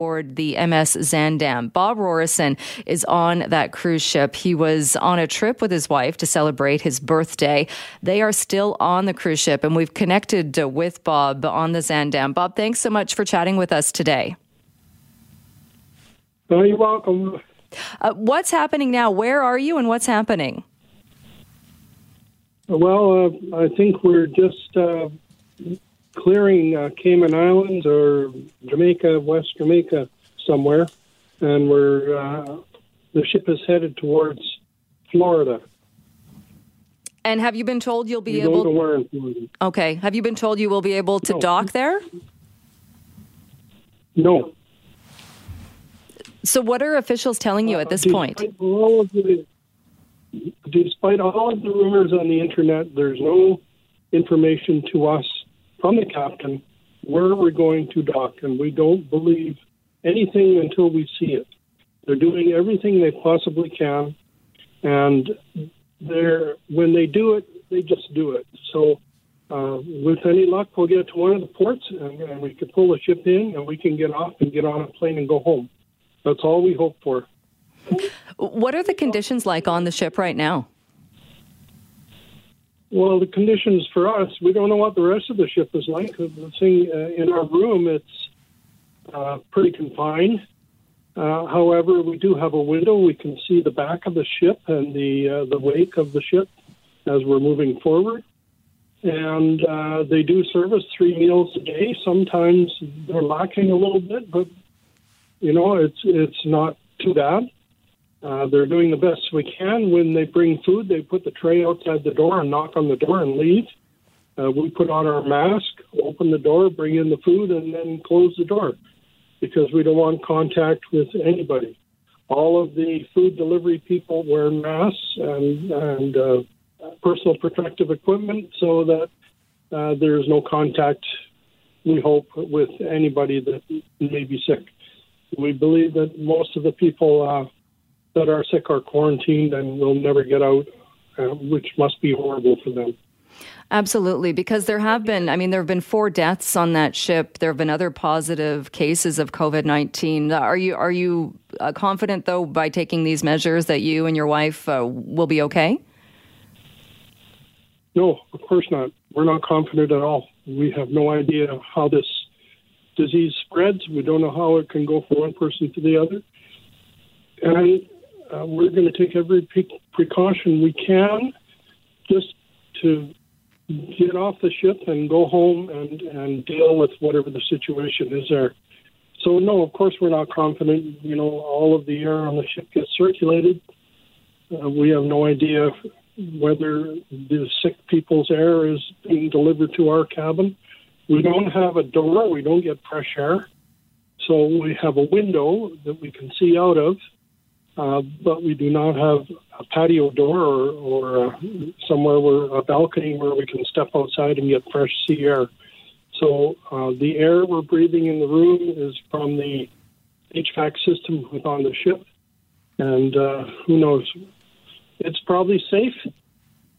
aboard the MS Zaandam. Bob Rorison is on that cruise ship. He was on a trip with his wife to celebrate his birthday. They are still on the cruise ship, and we've connected with Bob on the Zaandam. Bob, thanks so much for chatting with us today. You're welcome. Uh, what's happening now? Where are you, and what's happening? Well, uh, I think we're just uh, clearing uh, Cayman Islands or Jamaica, West Jamaica, somewhere, and we're uh, the ship is headed towards Florida. And have you been told you'll be we able? Don't know where in Florida. Okay. Have you been told you will be able to No. dock there? No. So, what are officials telling you at this point? All the, despite all of the rumors on the internet, there's no information to us from the captain where we're going to dock, and we don't believe anything until we see it. They're doing everything they possibly can, and they're when they do it, they just do it. So, uh, with any luck, we'll get to one of the ports, and, and we can pull the ship in, and we can get off and get on a plane and go home. That's all we hope for. What are the conditions like on the ship right now? Well, the conditions for us, we don't know what the rest of the ship is like. The thing uh, in our room, it's uh, pretty confined. Uh, however, we do have a window. We can see the back of the ship and the uh, the wake of the ship as we're moving forward. And uh, they do service three meals a day. Sometimes they're lacking a little bit, but you know it's it's not too bad. Uh, they're doing the best we can. When they bring food, they put the tray outside the door and knock on the door and leave. Uh, we put on our mask, open the door, bring in the food, and then close the door because we don't want contact with anybody. All of the food delivery people wear masks and, and uh, personal protective equipment so that uh, there's no contact, we hope, with anybody that may be sick. We believe that most of the people uh, that are sick are quarantined and will never get out, uh, which must be horrible for them. Absolutely, because there have been, I mean, there have been four deaths on that ship. There have been other positive cases of COVID 19. Are you, are you uh, confident, though, by taking these measures that you and your wife uh, will be okay? No, of course not. We're not confident at all. We have no idea how this disease spreads. We don't know how it can go from one person to the other. And uh, we're going to take every pre- precaution we can just to get off the ship and go home and, and deal with whatever the situation is there. So, no, of course, we're not confident. You know, all of the air on the ship gets circulated. Uh, we have no idea whether the sick people's air is being delivered to our cabin. We don't have a door, we don't get fresh air. So we have a window that we can see out of, uh, but we do not have a patio door or, or uh, somewhere where a balcony where we can step outside and get fresh sea air. So uh, the air we're breathing in the room is from the HVAC system on the ship, and uh, who knows? It's probably safe.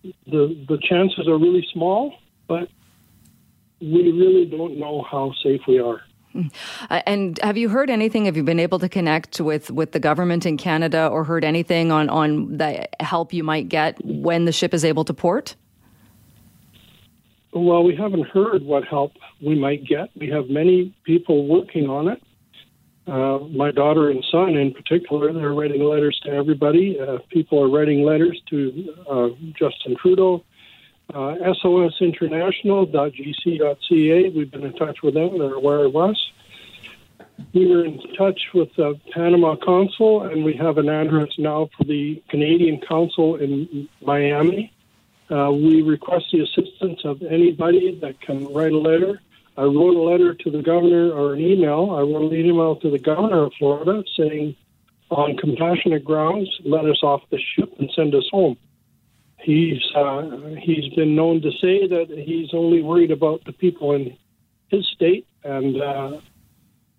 the The chances are really small, but we really don't know how safe we are. Uh, and have you heard anything? Have you been able to connect with, with the government in Canada or heard anything on, on the help you might get when the ship is able to port? Well, we haven't heard what help we might get. We have many people working on it. Uh, my daughter and son, in particular, they're writing letters to everybody. Uh, people are writing letters to uh, Justin Trudeau, uh, SOSinternational.gc.ca. We've been in touch with them. They're aware of us. We were in touch with the Panama Consul, and we have an address now for the Canadian Consul in Miami. Uh, we request the assistance of anybody that can write a letter. I wrote a letter to the governor or an email. I wrote an email to the governor of Florida saying, on compassionate grounds, let us off the ship and send us home. He's uh, he's been known to say that he's only worried about the people in his state, and uh,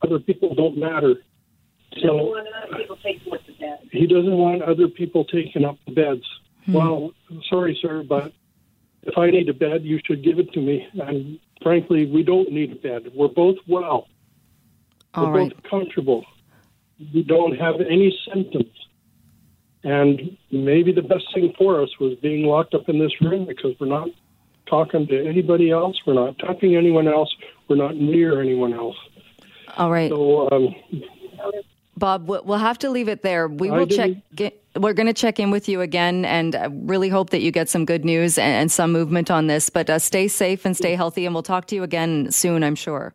other people don't matter. So he doesn't want other people taking up the beds. Well, sorry, sir, but if I need a bed, you should give it to me. And frankly, we don't need a bed. We're both well. All we're right. both comfortable. We don't have any symptoms. And maybe the best thing for us was being locked up in this room because we're not talking to anybody else. We're not touching anyone else. We're not near anyone else. All right. So, um, Bob, we- we'll have to leave it there. We will check. We're going to check in with you again, and I really hope that you get some good news and, and some movement on this. But uh, stay safe and stay healthy, and we'll talk to you again soon, I'm sure.